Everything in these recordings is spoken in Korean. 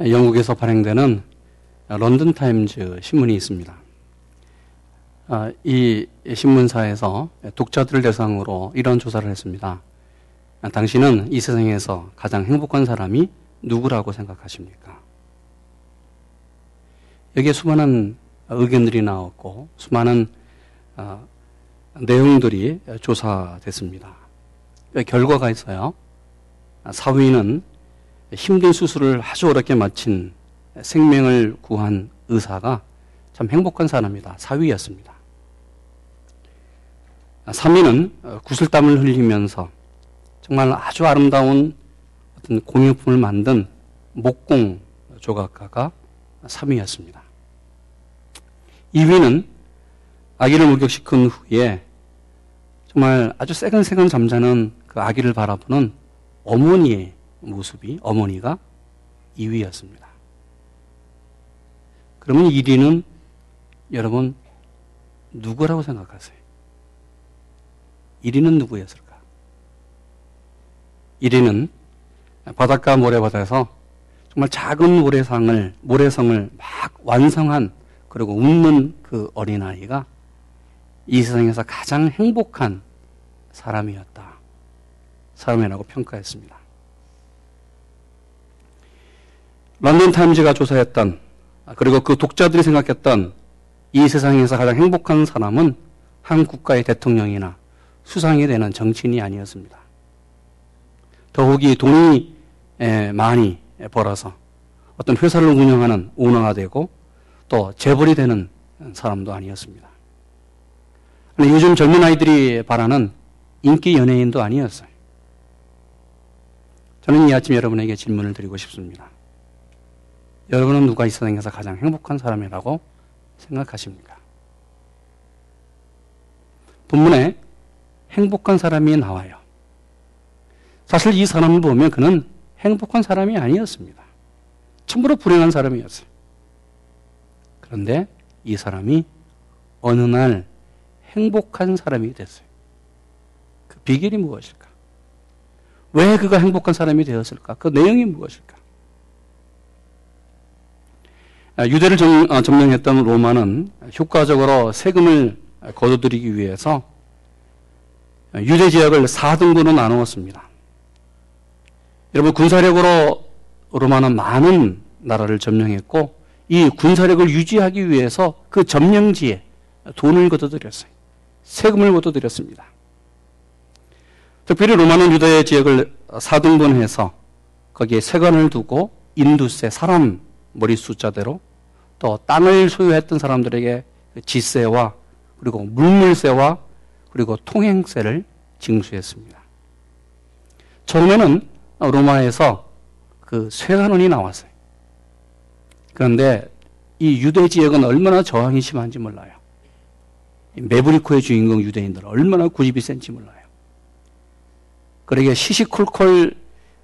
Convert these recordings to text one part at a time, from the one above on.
영국에서 발행되는 런던 타임즈 신문이 있습니다. 아, 이 신문사에서 독자들을 대상으로 이런 조사를 했습니다. 아, 당신은 이 세상에서 가장 행복한 사람이 누구라고 생각하십니까? 여기에 수많은 의견들이 나왔고 수많은 아, 내용들이 조사됐습니다. 결과가 있어요. 4위는 힘든 수술을 아주 어렵게 마친 생명을 구한 의사가 참 행복한 사람이다. 4위였습니다. 3위는 구슬땀을 흘리면서 정말 아주 아름다운 어떤 공예품을 만든 목공 조각가가 3위였습니다. 2위는 아기를 목욕시킨 후에 정말 아주 새근새근 잠자는 그 아기를 바라보는 어머니의 모습이 어머니가 2위였습니다. 그러면 1위는 여러분 누구라고 생각하세요? 1위는 누구였을까? 1위는 바닷가 모래바다에서 정말 작은 모래상을 모래성을 막 완성한 그리고 웃는 그 어린아이가 이 세상에서 가장 행복한 사람이었다. 사람이라고 평가했습니다. 런던 타임즈가 조사했던 그리고 그 독자들이 생각했던 이 세상에서 가장 행복한 사람은 한 국가의 대통령이나 수상이 되는 정치인이 아니었습니다. 더욱이 돈이 많이 벌어서 어떤 회사를 운영하는 오너가 되고 또 재벌이 되는 사람도 아니었습니다. 요즘 젊은 아이들이 바라는 인기 연예인도 아니었어요. 저는 이 아침 여러분에게 질문을 드리고 싶습니다. 여러분은 누가 이 세상에서 가장 행복한 사람이라고 생각하십니까? 본문에 행복한 사람이 나와요. 사실 이 사람을 보면 그는 행복한 사람이 아니었습니다. 참으로 불행한 사람이었어요. 그런데 이 사람이 어느 날 행복한 사람이 됐어요. 그 비결이 무엇일까? 왜 그가 행복한 사람이 되었을까? 그 내용이 무엇일까? 아, 유대를 점, 어, 점령했던 로마는 효과적으로 세금을 거둬들이기 위해서 유대 지역을 4등분으로 나누었습니다. 여러분 군사력으로 로마는 많은 나라를 점령했고 이 군사력을 유지하기 위해서 그 점령지에 돈을 걷어들였어요. 세금을 걷어들였습니다. 특별히 로마는 유대 지역을 4등분해서 거기에 세관을 두고 인두세 사람 머리 숫자대로 또 땅을 소유했던 사람들에게 지세와 그리고 물물세와 그리고 통행세를 징수했습니다. 처음에는 로마에서 그 쇠관원이 나왔어요. 그런데 이 유대 지역은 얼마나 저항이 심한지 몰라요. 메브리코의 주인공 유대인들 얼마나 고집이 센지 몰라요. 그러게 시시콜콜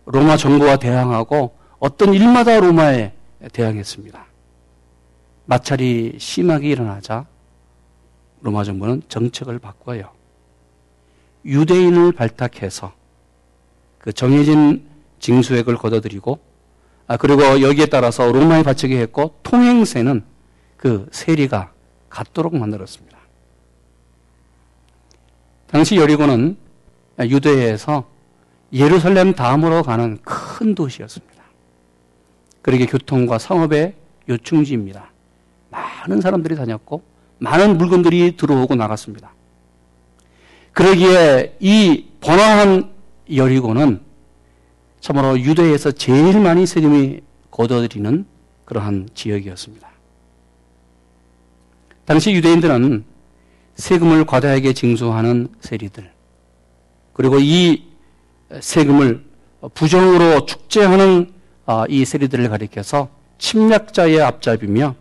로마 정부와 대항하고 어떤 일마다 로마에 대항했습니다. 마찰이 심하게 일어나자 로마 정부는 정책을 바꿔요. 유대인을 발탁해서 그 정해진 징수액을 걷어들이고 아 그리고 여기에 따라서 로마에 바치게 했고 통행세는 그 세리가 갖도록 만들었습니다. 당시 여리고는 유대에서 예루살렘 다음으로 가는 큰 도시였습니다. 그러게 교통과 상업의 요충지입니다. 많은 사람들이 다녔고 많은 물건들이 들어오고 나갔습니다. 그러기에 이 번화한 여리고는 참으로 유대에서 제일 많이 세금이 거둬들이는 그러한 지역이었습니다. 당시 유대인들은 세금을 과다하게 징수하는 세리들, 그리고 이 세금을 부정으로 축제하는 아, 이 세리들을 가리켜서 침략자의 앞잡이며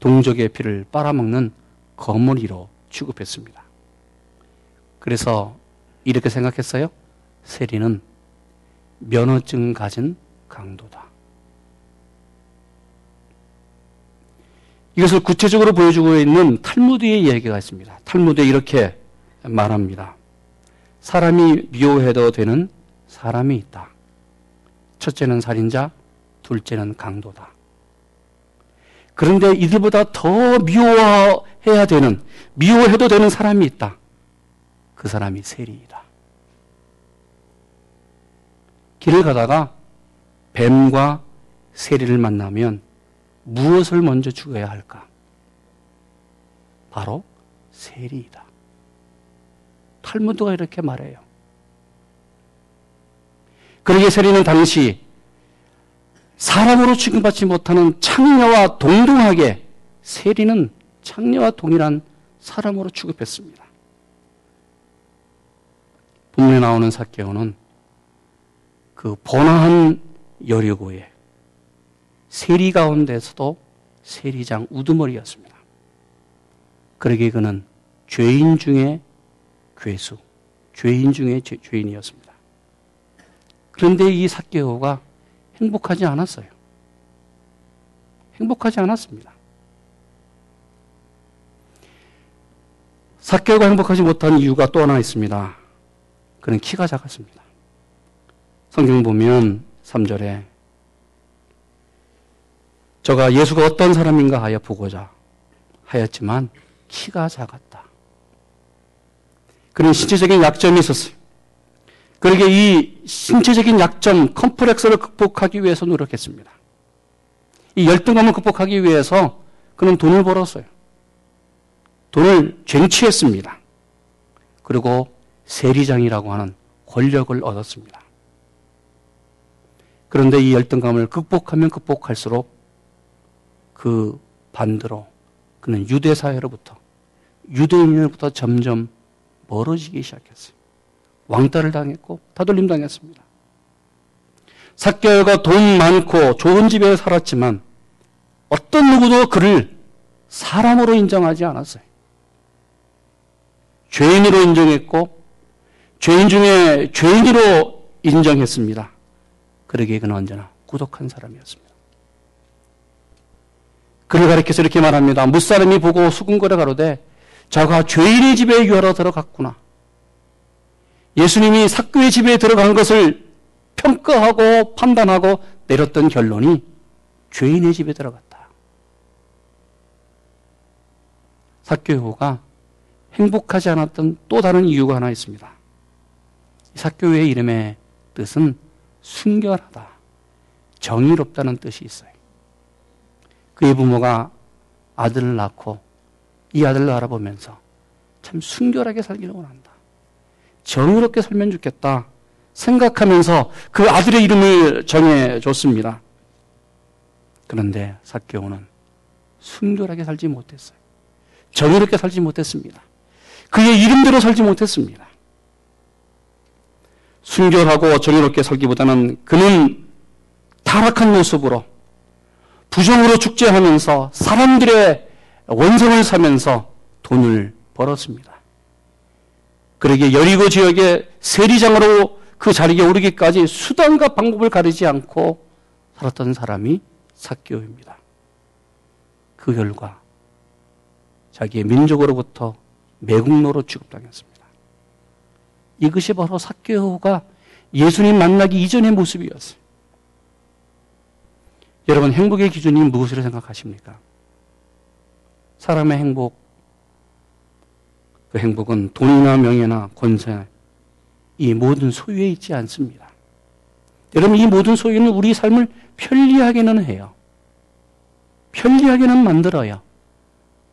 동족의 피를 빨아먹는 거머리로 취급했습니다. 그래서 이렇게 생각했어요. 세리는 면허증 가진 강도다. 이것을 구체적으로 보여주고 있는 탈무드의 이야기가 있습니다. 탈무드에 이렇게 말합니다. 사람이 미워해도 되는 사람이 있다. 첫째는 살인자, 둘째는 강도다. 그런데 이들보다 더 미워해야 되는, 미워해도 되는 사람이 있다. 그 사람이 세리이다. 길을 가다가 뱀과 세리를 만나면 무엇을 먼저 죽여야 할까? 바로 세리이다. 탈무드가 이렇게 말해요. 그러게 세리는 당시 사람으로 취급받지 못하는 창녀와 동등하게 세리는 창녀와 동일한 사람으로 취급했습니다. 본문에 나오는 사개오는 그 번화한 여리고에 세리 가운데서도 세리장 우두머리였습니다. 그러기에 그는 죄인 중에 괴수, 죄인 중에 죄, 죄인이었습니다. 그런데 이 사개오가 행복하지 않았어요. 행복하지 않았습니다. 사개오가 행복하지 못한 이유가 또 하나 있습니다. 그는 키가 작았습니다. 성경 보면 3절에 저가 예수가 어떤 사람인가 하여 보고자 하였지만 키가 작았다. 그는 신체적인 약점이 있었어요. 그러게 이 신체적인 약점, 컴플렉스를 극복하기 위해서 노력했습니다. 이 열등감을 극복하기 위해서 그는 돈을 벌었어요. 돈을 쟁취했습니다. 그리고 세리장이라고 하는 권력을 얻었습니다. 그런데 이 열등감을 극복하면 극복할수록 그 반대로 그는 유대 사회로부터 유대인으로부터 점점 멀어지기 시작했어요. 왕따를 당했고 다돌림 당했습니다. 삭결과 돈 많고 좋은 집에 살았지만 어떤 누구도 그를 사람으로 인정하지 않았어요. 죄인으로 인정했고 죄인 중에 죄인으로 인정했습니다. 그러기에 그는 언제나孤独한 사람이었습니다. 그를 가리켜서 이렇게 말합니다. 무사람이 보고 수군거려 가로되 자가 죄인의 집에 유하러 들어갔구나. 예수님이 삭교의 집에 들어간 것을 평가하고 판단하고 내렸던 결론이 죄인의 집에 들어갔다. 삭교회가 행복하지 않았던 또 다른 이유가 하나 있습니다. 삭교회의 이름의 뜻은 순결하다, 정의롭다는 뜻이 있어요. 그의 부모가 아들을 낳고 이 아들을 알아보면서 참 순결하게 살기를 원한다. 정의롭게 살면 좋겠다. 생각하면서 그 아들의 이름을 정해줬습니다. 그런데 사개오는 순결하게 살지 못했어요. 정의롭게 살지 못했습니다. 그의 이름대로 살지 못했습니다. 순결하고 정의롭게 살기보다는 그는 타락한 모습으로 부정으로 축제하면서 사람들의 원성을 사면서 돈을 벌었습니다. 그러게 여리고 지역의 세리장으로 그 자리에 오르기까지 수단과 방법을 가리지 않고 살았던 사람이 사개오입니다. 그 결과 자기의 민족으로부터 매국노로 취급당했습니다. 이것이 바로 사개오가 예수님 만나기 이전의 모습이었어요. 여러분 행복의 기준이 무엇으로 생각하십니까? 사람의 행복, 그 행복은 돈이나 명예나 권세, 이 모든 소유에 있지 않습니다. 여러분 이 모든 소유는 우리 삶을 편리하게는 해요. 편리하게는 만들어요.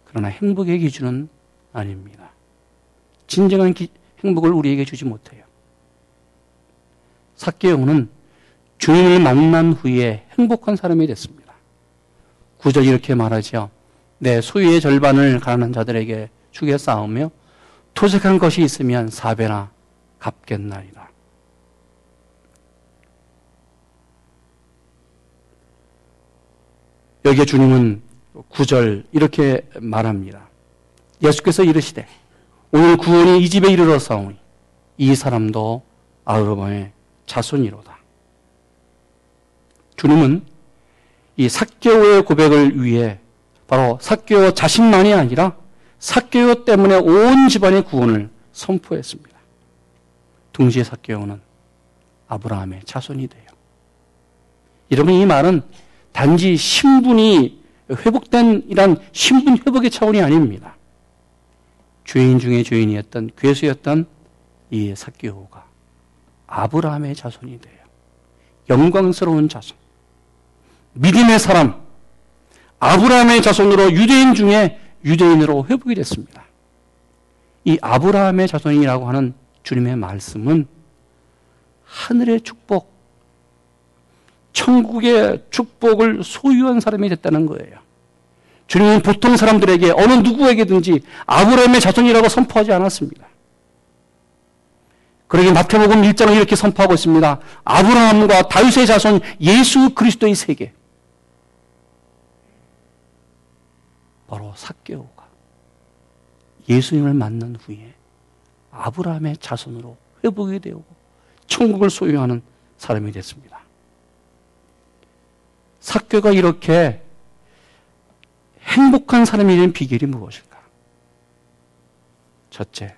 그러나 행복의 기준은 아닙니다. 진정한 기, 행복을 우리에게 주지 못해요. 사개용은 주인을 만난 후에 행복한 사람이 됐습니다. 구절 이렇게 말하죠. 내 소유의 절반을 가난한 자들에게 주게 쌓으며 토색한 것이 있으면 사배나 갚겠나이다. 여기에 주님은 구절 이렇게 말합니다. 예수께서 이르시되 오늘 구원이 이 집에 이르러사오니 이 사람도 아브라함의 자손이로다. 주님은 이 사개오의 고백을 위해 바로 사개오 자신만이 아니라 사개오 때문에 온 집안의 구원을 선포했습니다. 둥지의 사개오는 아브라함의 자손이 돼요. 여러분 이 말은 단지 신분이 회복된 이란 신분 회복의 차원이 아닙니다. 죄인 중에 죄인이었던 괴수였던 이 사개오가 아브라함의 자손이 돼요. 영광스러운 자손. 믿음의 사람. 아브라함의 자손으로 유대인 중에 유대인으로 회복이 됐습니다. 이 아브라함의 자손이라고 하는 주님의 말씀은 하늘의 축복, 천국의 축복을 소유한 사람이 됐다는 거예요. 주님은 보통 사람들에게 어느 누구에게든지 아브라함의 자손이라고 선포하지 않았습니다. 그러기 마태복음 1장은 이렇게 선포하고 있습니다. 아브라함과 다윗의 자손 예수 그리스도의 세계. 바로 사개오가 예수님을 만난 후에 아브라함의 자손으로 회복이 되고 천국을 소유하는 사람이 됐습니다. 사교가 이렇게 행복한 사람이 된 비결이 무엇일까? 첫째,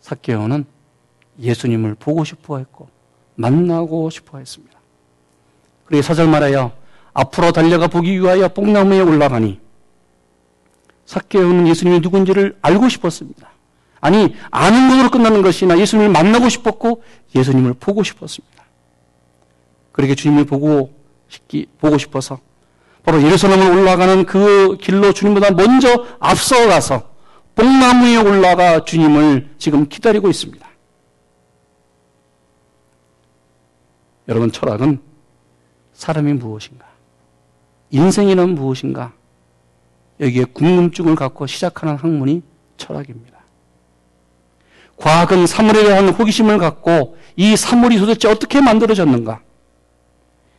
사개오는 예수님을 보고 싶어 했고 만나고 싶어 했습니다. 그리고 사절 말하여 앞으로 달려가 보기 위하여 뽕나무에 올라가니 사개오는 예수님이 누군지를 알고 싶었습니다. 아니 아는 것으로 끝나는 것이나 예수님을 만나고 싶었고 예수님을 보고 싶었습니다. 그렇게 주님을 보고 싶기 보고 싶어서 바로 예루살렘을 올라가는 그 길로 주님보다 먼저 앞서가서 뽕나무에 올라가 주님을 지금 기다리고 있습니다. 여러분 철학은 사람이 무엇인가? 인생이란 무엇인가? 여기에 궁금증을 갖고 시작하는 학문이 철학입니다. 과학은 사물에 대한 호기심을 갖고 이 사물이 도대체 어떻게 만들어졌는가?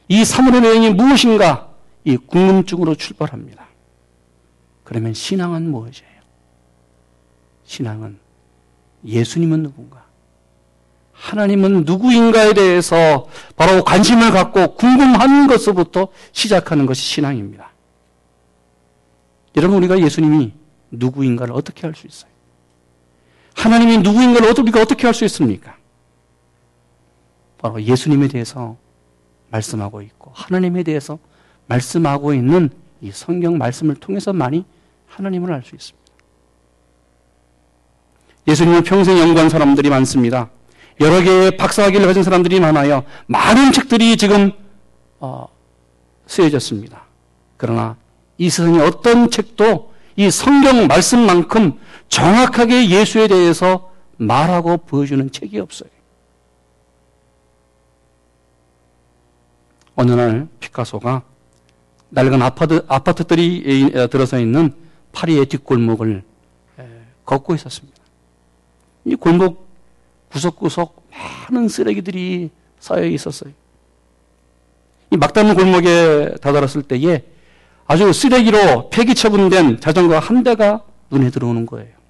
이 사물의 내용이 무엇인가? 이 궁금증으로 출발합니다. 그러면 신앙은 무엇이에요? 신앙은 예수님은 누군가? 하나님은 누구인가에 대해서 바로 관심을 갖고 궁금한 것부터 시작하는 것이 신앙입니다. 여러분, 우리가 예수님이 누구인가를 어떻게 알 수 있어요? 하나님이 누구인가를 우리가 어떻게 알 수 있습니까? 바로 예수님에 대해서 말씀하고 있고, 하나님에 대해서 말씀하고 있는 이 성경 말씀을 통해서 많이 하나님을 알 수 있습니다. 예수님을 평생 연구한 사람들이 많습니다. 여러 개의 박사학위를 가진 사람들이 많아요. 많은 책들이 지금 어, 쓰여졌습니다. 그러나 이 세상에 어떤 책도 이 성경 말씀만큼 정확하게 예수에 대해서 말하고 보여주는 책이 없어요. 어느 날 피카소가 낡은 아파트, 아파트들이 들어서 있는 파리의 뒷골목을 걷고 있었습니다. 이 골목 구석구석 많은 쓰레기들이 쌓여 있었어요. 이 막다른 골목에 다다랐을 때에 아주 쓰레기로 폐기 처분된 자전거 한 대가 눈에 들어오는 거예요.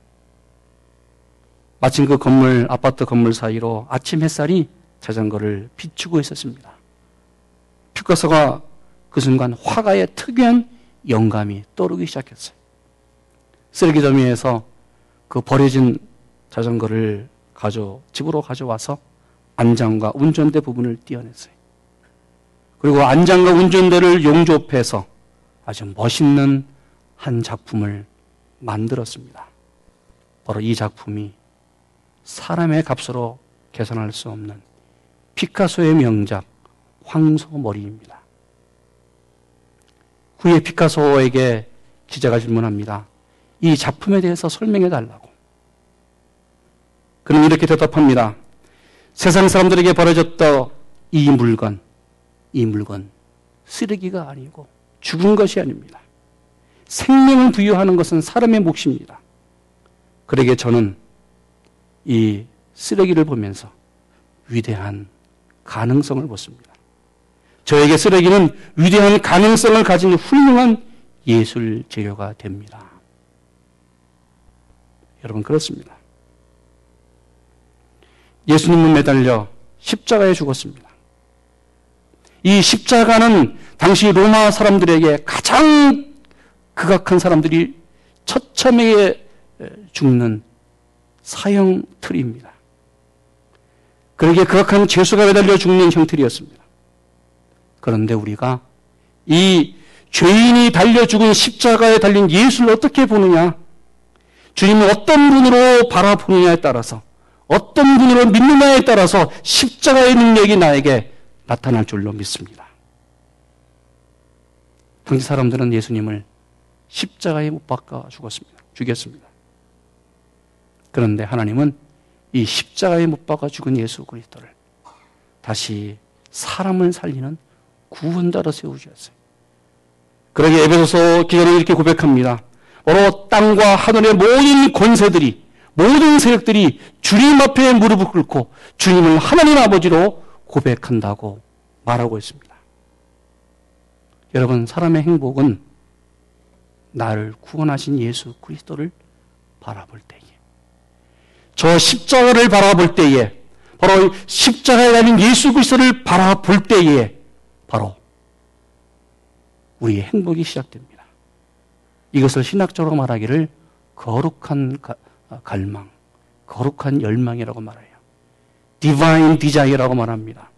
마침 그 건물, 아파트 건물 사이로 아침 햇살이 자전거를 비추고 있었습니다. 피카소가 그 순간 화가의 특유한 영감이 떠오르기 시작했어요. 쓰레기 더미에서 그 버려진 자전거를 가져 집으로 가져와서 안장과 운전대 부분을 띄어냈어요. 그리고 안장과 운전대를 용접해서 아주 멋있는 한 작품을 만들었습니다. 바로 이 작품이 사람의 값으로 계산할 수 없는 피카소의 명작 황소머리입니다. 후에 피카소에게 기자가 질문합니다. 이 작품에 대해서 설명해 달라고. 그는 이렇게 대답합니다. 세상 사람들에게 버려졌던 이 물건, 이 물건, 쓰레기가 아니고 죽은 것이 아닙니다. 생명을 부여하는 것은 사람의 몫입니다. 그러게 저는 이 쓰레기를 보면서 위대한 가능성을 보습니다. 저에게 쓰레기는 위대한 가능성을 가진 훌륭한 예술 재료가 됩니다. 여러분, 그렇습니다. 예수님은 매달려 십자가에 죽었습니다. 이 십자가는 당시 로마 사람들에게 가장 극악한 사람들이 처참하게 죽는 사형 틀입니다. 그러기에 극악한 죄수가 매달려 죽는 형틀이었습니다. 그런데 우리가 이 죄인이 달려 죽은 십자가에 달린 예수를 어떻게 보느냐? 주님을 어떤 분으로 바라보느냐에 따라서 어떤 분으로 믿느냐에 따라서 십자가의 능력이 나에게 나타날 줄로 믿습니다. 당시 사람들은 예수님을 십자가에 못 박아 죽었습니다. 죽였습니다. 그런데 하나님은 이 십자가에 못 박아 죽은 예수 그리스도를 다시 사람을 살리는 구원자로 세우셨어요. 그러게 에베소서 기자는 이렇게 고백합니다. 바로 땅과 하늘의 모든 권세들이 모든 세력들이 주님 앞에 무릎을 꿇고 주님을 하나님 아버지로 고백한다고 말하고 있습니다. 여러분 사람의 행복은 나를 구원하신 예수 그리스도를 바라볼 때에 저 십자가를 바라볼 때에 바로 십자가에 달린 예수 그리스도를 바라볼 때에 바로 우리의 행복이 시작됩니다. 이것을 신학적으로 말하기를 거룩한 갈망, 거룩한 열망이라고 말해요. Divine desire라고 말합니다.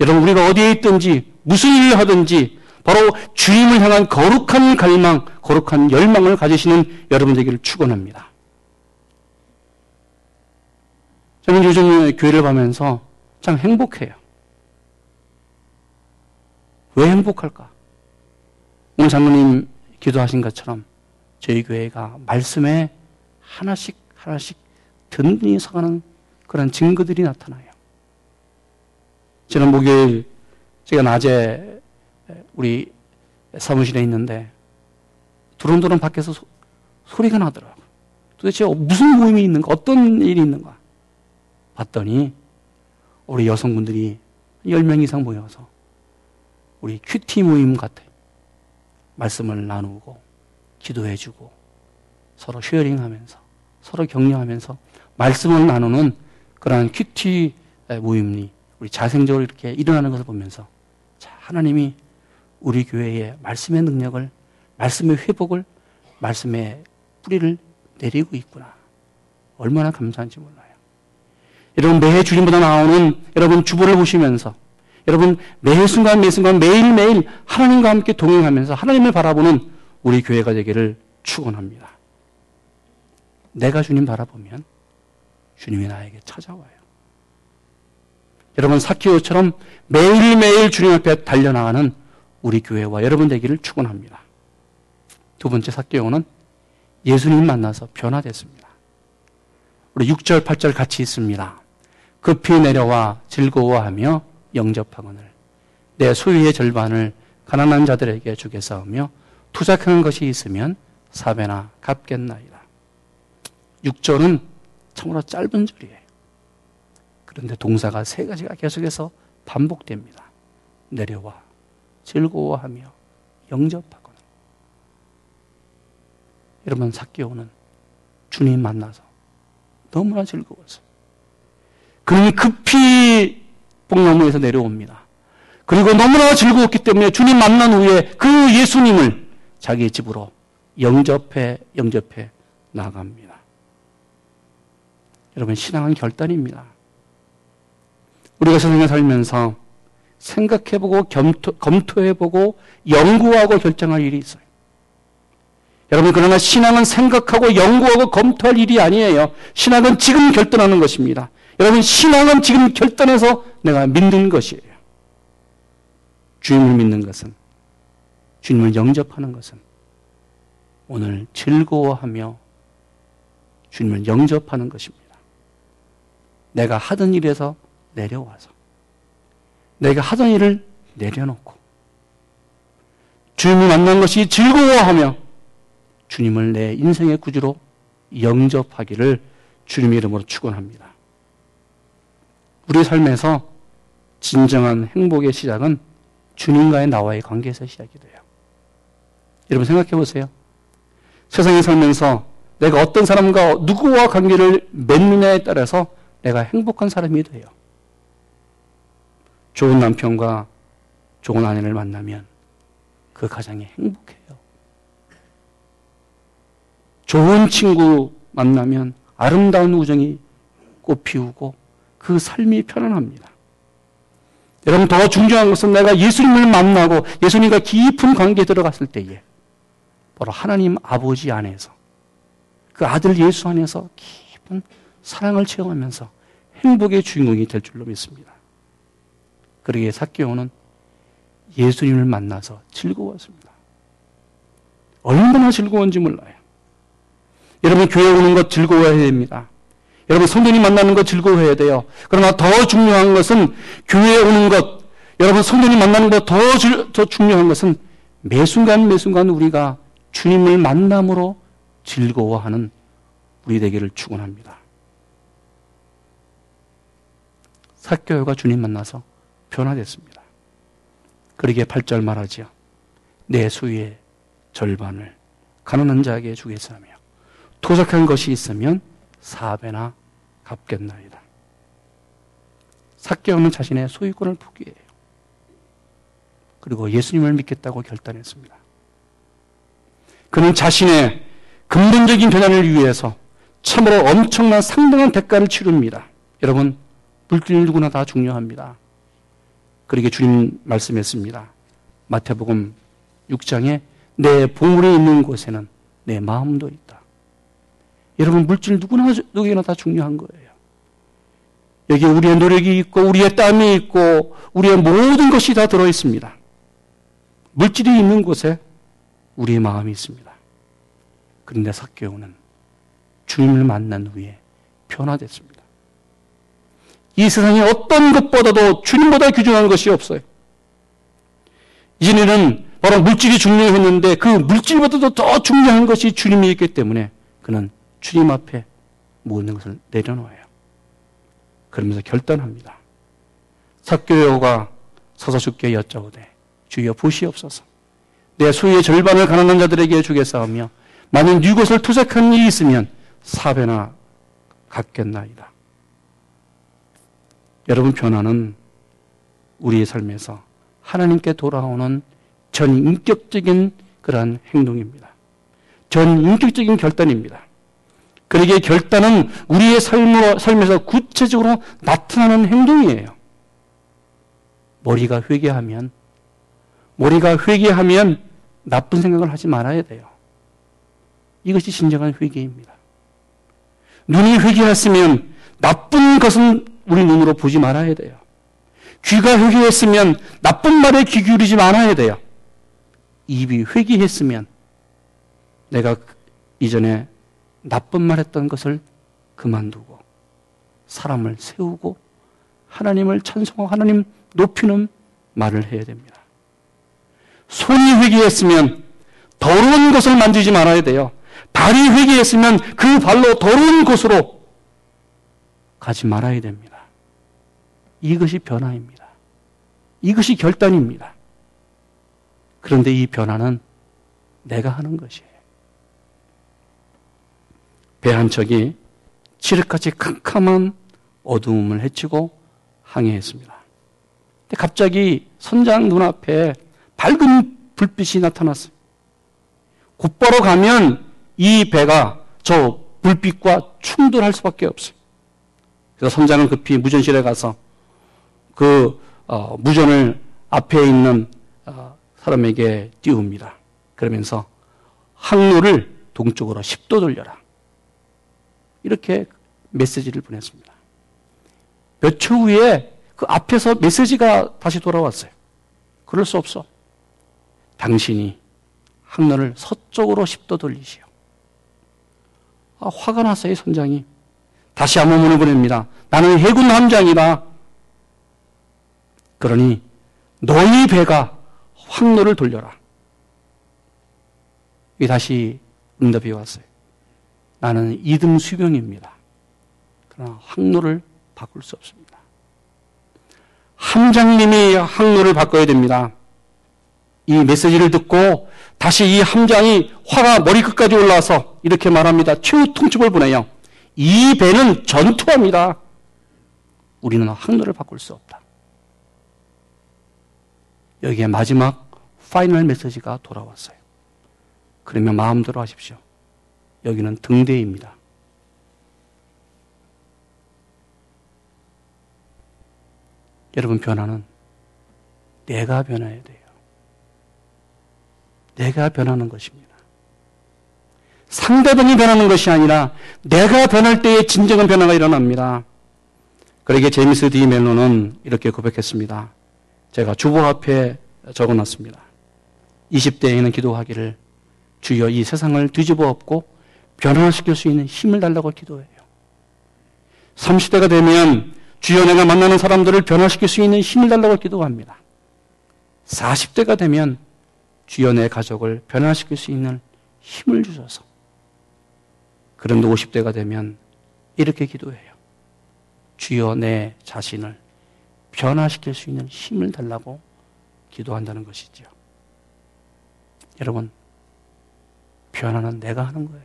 여러분 우리가 어디에 있든지 무슨 일을 하든지 바로 주님을 향한 거룩한 갈망, 거룩한 열망을 가지시는 여러분 되기를 축원합니다. 저는 요즘 교회를 가면서 참 행복해요. 왜 행복할까? 오늘 장로님 기도하신 것처럼 저희 교회가 말씀에 하나씩 하나씩 든든히 서가는 그런 증거들이 나타나요. 지난 목요일 제가 낮에 우리 사무실에 있는데 두런두런 밖에서 소, 소리가 나더라고요. 도대체 무슨 모임이 있는가? 어떤 일이 있는가? 봤더니 우리 여성분들이 10명 이상 모여서 우리 QT 모임 같아요. 말씀을 나누고 기도해 주고 서로 sharing 하면서 서로 격려하면서 말씀을 나누는 그러한 QT 모임이 우리 자생적으로 이렇게 일어나는 것을 보면서 자, 하나님이 우리 교회에 말씀의 능력을 말씀의 회복을 말씀의 뿌리를 내리고 있구나. 얼마나 감사한지 몰라요. 여러분 매해 주님보다 나오는 여러분 주보를 보시면서 여러분 매 순간 매 순간 매일매일 하나님과 함께 동행하면서 하나님을 바라보는 우리 교회가 되기를 축원합니다. 내가 주님 바라보면 주님이 나에게 찾아와요. 여러분 사키오처럼 매일매일 주님 앞에 달려나가는 우리 교회와 여러분 되기를 축원합니다. 두 번째 사키오는 예수님 만나서 변화됐습니다. 우리 6절 8절 같이 있습니다. 급히 내려와 즐거워하며 영접하거늘 내 소유의 절반을 가난한 자들에게 주겠사오며 투자하는 것이 있으면 사배나 갚겠나이다. 6절은 참으로 짧은 절이에요. 그런데 동사가 세 가지가 계속해서 반복됩니다. 내려와 즐거워하며 영접하거나 여러분 사기오는 주님 만나서 너무나 즐거웠어요. 그는 급히 복나무에서 내려옵니다. 그리고 너무나 즐거웠기 때문에 주님 만난 후에 그 예수님을 자기 집으로 영접해 영접해 나갑니다. 여러분 신앙은 결단입니다. 우리가 세상에 살면서 생각해보고 검토, 검토해보고 연구하고 결정할 일이 있어요. 여러분 그러나 신앙은 생각하고 연구하고 검토할 일이 아니에요. 신앙은 지금 결단하는 것입니다. 여러분 신앙은 지금 결단해서 내가 믿는 것이에요. 주님을 믿는 것은 주님을 영접하는 것은 오늘 즐거워하며 주님을 영접하는 것입니다. 내가 하던 일에서 내려와서 내가 하던 일을 내려놓고 주님을 만난 것이 즐거워하며 주님을 내 인생의 구주로 영접하기를 주님의 이름으로 축원합니다. 우리 삶에서 진정한 행복의 시작은 주님과의 나와의 관계에서 시작이 돼요. 여러분 생각해 보세요. 세상에 살면서 내가 어떤 사람과 누구와 관계를 맺느냐에 따라서 내가 행복한 사람이 돼요. 좋은 남편과 좋은 아내를 만나면 그 가정이 행복해요. 좋은 친구 만나면 아름다운 우정이 꽃피우고 그 삶이 편안합니다. 여러분 더 중요한 것은 내가 예수님을 만나고 예수님과 깊은 관계에 들어갔을 때에 바로 하나님 아버지 안에서 그 아들 예수 안에서 깊은 사랑을 체험하면서 행복의 주인공이 될 줄로 믿습니다. 그러기에 사개오는 예수님을 만나서 즐거웠습니다. 얼마나 즐거운지 몰라요. 여러분 교회 오는 것 즐거워해야 됩니다. 여러분 성도님 만나는 것 즐거워해야 돼요. 그러나 더 중요한 것은 교회에 오는 것, 여러분 성도님 만나는 것더 더 중요한 것은 매 순간 매 순간 우리가 주님을 만남으로 즐거워하는 우리 되기를 축원합니다. 사교회가 주님 만나서 변화됐습니다. 그러기에 8절 말하지요. 내 수의 절반을 가난한 자에게 주겠사며 도적한 것이 있으면 사배나 갚겠나이다. 사개오는 자신의 소유권을 포기해요. 그리고 예수님을 믿겠다고 결단했습니다. 그는 자신의 근본적인 변화를 위해서 참으로 엄청난 상당한 대가를 치릅니다. 여러분, 물질 누구나 다 중요합니다. 그러게 주님 말씀했습니다. 마태복음 6장에 내 보물이 있는 곳에는 내 마음도 있다. 여러분 물질 누구나 누구나 다 중요한 거예요. 여기 우리의 노력이 있고 우리의 땀이 있고 우리의 모든 것이 다 들어 있습니다. 물질이 있는 곳에 우리의 마음이 있습니다. 그런데 사개오는 주님을 만난 후에 변화됐습니다. 이 세상에 어떤 것보다도 주님보다 귀중한 것이 없어요. 이전에는 바로 물질이 중요했는데 그 물질보다도 더 중요한 것이 주님이었기 때문에 그는 주님 앞에 모든 것을 내려놓아요. 그러면서 결단합니다. 석교여가 서서 죽게 여짜오되 주여 보시옵소서. 내 소유의 절반을 가난한 자들에게 주겠사오며 만약 이것을 투색한 일이 있으면 사배나 갖겠나이다. 여러분 변화는 우리의 삶에서 하나님께 돌아오는 전인격적인 그러한 행동입니다. 전인격적인 결단입니다. 그러기에 결단은 우리의 삶으로, 삶에서 구체적으로 나타나는 행동이에요. 머리가 회개하면, 머리가 회개하면 나쁜 생각을 하지 말아야 돼요. 이것이 진정한 회개입니다. 눈이 회개했으면 나쁜 것은 우리 눈으로 보지 말아야 돼요. 귀가 회개했으면 나쁜 말에 귀 기울이지 말아야 돼요. 입이 회개했으면 내가 이전에 나쁜 말 했던 것을 그만두고 사람을 세우고 하나님을 찬송하고 하나님 높이는 말을 해야 됩니다. 손이 회개했으면 더러운 것을 만지지 말아야 돼요. 발이 회개했으면 그 발로 더러운 곳으로 가지 말아야 됩니다. 이것이 변화입니다. 이것이 결단입니다. 그런데 이 변화는 내가 하는 것이에요. 배 한 척이 칠흑같이 캄캄한 어두움을 헤치고 항해했습니다. 근데 갑자기 선장 눈앞에 밝은 불빛이 나타났어요. 곧바로 가면 이 배가 저 불빛과 충돌할 수밖에 없어요. 그래서 선장은 급히 무전실에 가서 그 어, 무전을 앞에 있는 어, 사람에게 띄웁니다. 그러면서 항로를 동쪽으로 10도 돌려라. 이렇게 메시지를 보냈습니다. 몇 초 후에 그 앞에서 메시지가 다시 돌아왔어요. 그럴 수 없어. 당신이 항로를 서쪽으로 10도 돌리시오. 아, 화가 났어요, 선장이. 다시 한번 보냅니다. 나는 해군 함장이다. 그러니 너희 배가 황로를 돌려라. 이 다시 응답이 왔어요. 나는 이등 수병입니다. 그러나 항로를 바꿀 수 없습니다. 함장님이 항로를 바꿔야 됩니다. 이 메시지를 듣고 다시 이 함장이 화가 머리끝까지 올라와서 이렇게 말합니다. 최후 통첩을 보내요. 이 배는 전투합니다. 우리는 항로를 바꿀 수 없다. 여기에 마지막 파이널 메시지가 돌아왔어요. 그러면 마음대로 하십시오. 여기는 등대입니다. 여러분 변화는 내가 변해야 돼요. 내가 변하는 것입니다. 상대방이 변하는 것이 아니라 내가 변할 때에 진정한 변화가 일어납니다. 그러게 제임스 디 멜로는 이렇게 고백했습니다. 제가 주보 앞에 적어놨습니다. 20대에는 기도하기를 주여 이 세상을 뒤집어 엎고 변화시킬 수 있는 힘을 달라고 기도해요. 30대가 되면 주여 내가 만나는 사람들을 변화시킬 수 있는 힘을 달라고 기도합니다. 40대가 되면 주여 내 가족을 변화시킬 수 있는 힘을 주셔서 그런데 50대가 되면 이렇게 기도해요. 주여 내 자신을 변화시킬 수 있는 힘을 달라고 기도한다는 것이죠. 여러분, 변화는 내가 하는 거예요.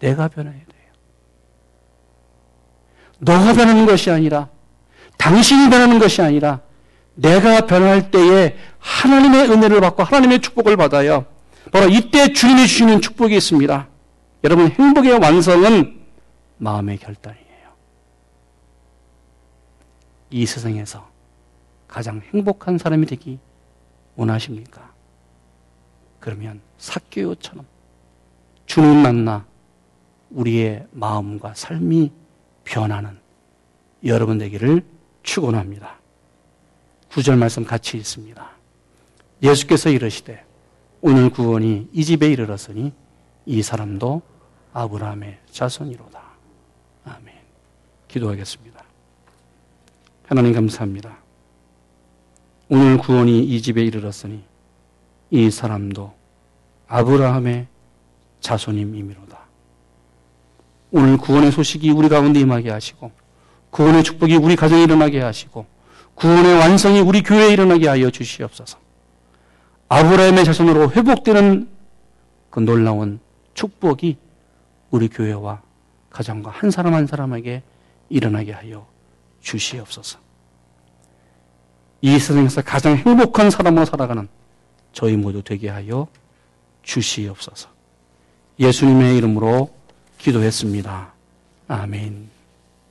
내가 변해야 돼요. 너가 변하는 것이 아니라, 당신이 변하는 것이 아니라, 내가 변할 때에 하나님의 은혜를 받고 하나님의 축복을 받아요. 바로 이때 주님이 주시는 축복이 있습니다. 여러분, 행복의 완성은 마음의 결단이에요. 이 세상에서 가장 행복한 사람이 되기 원하십니까? 그러면 사교요처럼 주님 만나 우리의 마음과 삶이 변하는 여러분 되기를 축원합니다. 구절 말씀 같이 있습니다. 예수께서 이르시되 오늘 구원이 이 집에 이르렀으니 이 사람도 아브라함의 자손이로다. 아멘. 기도하겠습니다. 하나님 감사합니다. 오늘 구원이 이 집에 이르렀으니 이 사람도 아브라함의 자손임이미로다. 오늘 구원의 소식이 우리 가운데 임하게 하시고 구원의 축복이 우리 가정에 일어나게 하시고 구원의 완성이 우리 교회에 일어나게 하여 주시옵소서. 아브라함의 자손으로 회복되는 그 놀라운 축복이 우리 교회와 가정과 한 사람 한 사람에게 일어나게 하여 주시옵소서. 이 세상에서 가장 행복한 사람으로 살아가는 저희 모두 되게 하여 주시옵소서. 예수님의 이름으로 기도했습니다. 아멘.